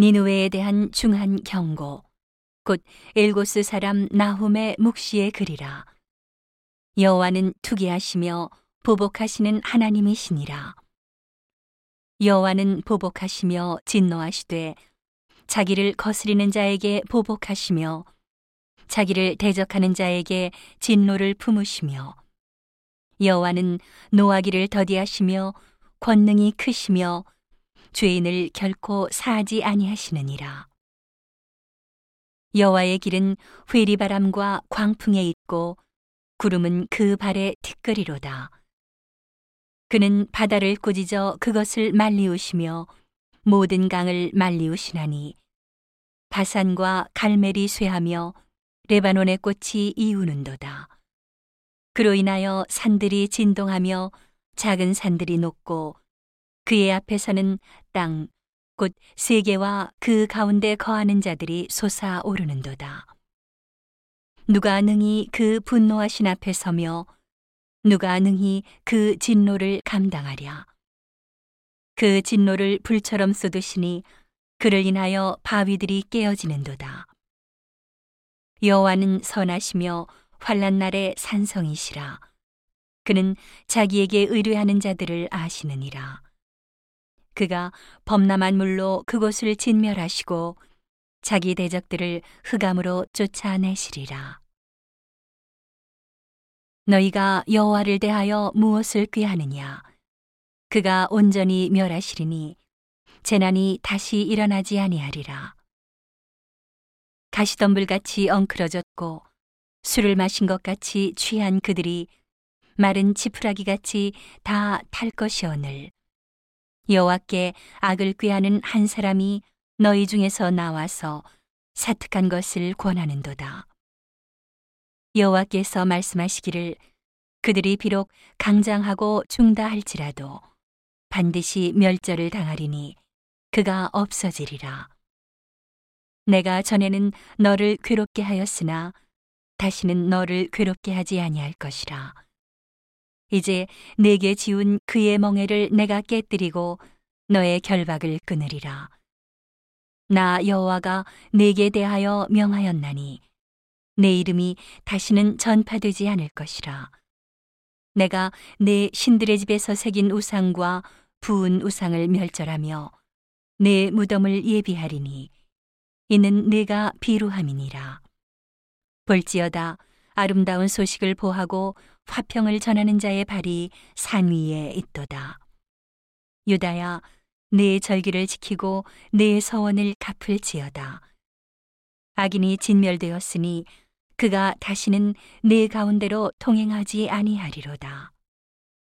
니누웨에 대한 중한 경고. 곧 엘고스 사람 나훔의 묵시의 글이라. 여호와는 투기하시며 보복하시는 하나님이시니라. 여호와는 보복하시며 진노하시되 자기를 거스리는 자에게 보복하시며 자기를 대적하는 자에게 진노를 품으시며 여호와는 노하기를 더디하시며 권능이 크시며 죄인을 결코 사하지 아니하시느니라 여호와의 길은 회리 바람과 광풍에 있고 구름은 그 발에 티끌이로다 그는 바다를 꾸짖어 그것을 말리우시며 모든 강을 말리우시나니 바산과 갈멜이 쇠하며 레바논의 꽃이 이우는도다. 그로 인하여 산들이 진동하며 작은 산들이 녹고 그의 앞에 서는 땅, 곧 세계와 그 가운데 거하는 자들이 솟아오르는도다. 누가 능히 그 분노하신 앞에 서며 누가 능히 그 진노를 감당하랴. 그 진노를 불처럼 쏟으시니 그를 인하여 바위들이 깨어지는도다. 여호와는 선하시며 환란 날에 산성이시라. 그는 자기에게 의뢰하는 자들을 아시느니라. 그가 범람한 물로 그곳을 진멸하시고 자기 대적들을 흑암으로 쫓아내시리라. 너희가 여호와를 대하여 무엇을 꾀하느냐? 그가 온전히 멸하시리니 재난이 다시 일어나지 아니하리라. 가시덤불같이 엉클어졌고 술을 마신 것 같이 취한 그들이 마른 지푸라기 같이 다 탈 것이오늘 여호와께 악을 꾀하는 한 사람이 너희 중에서 나와서 사특한 것을 권하는도다. 여호와께서 말씀하시기를 그들이 비록 강장하고 중다할지라도 반드시 멸절을 당하리니 그가 없어지리라. 내가 전에는 너를 괴롭게 하였으나 다시는 너를 괴롭게 하지 아니할 것이라. 이제 내게 지운 그의 멍에를 내가 깨뜨리고 너의 결박을 끊으리라. 나 여호와가 내게 대하여 명하였나니 내 이름이 다시는 전파되지 않을 것이라. 내가 내 신들의 집에서 새긴 우상과 부은 우상을 멸절하며 내 무덤을 예비하리니 이는 내가 비루함이니라. 볼지어다 아름다운 소식을 보하고 화평을 전하는 자의 발이 산 위에 있도다. 유다야, 내 절기를 지키고 내 서원을 갚을지어다. 악인이 진멸되었으니 그가 다시는 내 가운데로 통행하지 아니하리로다.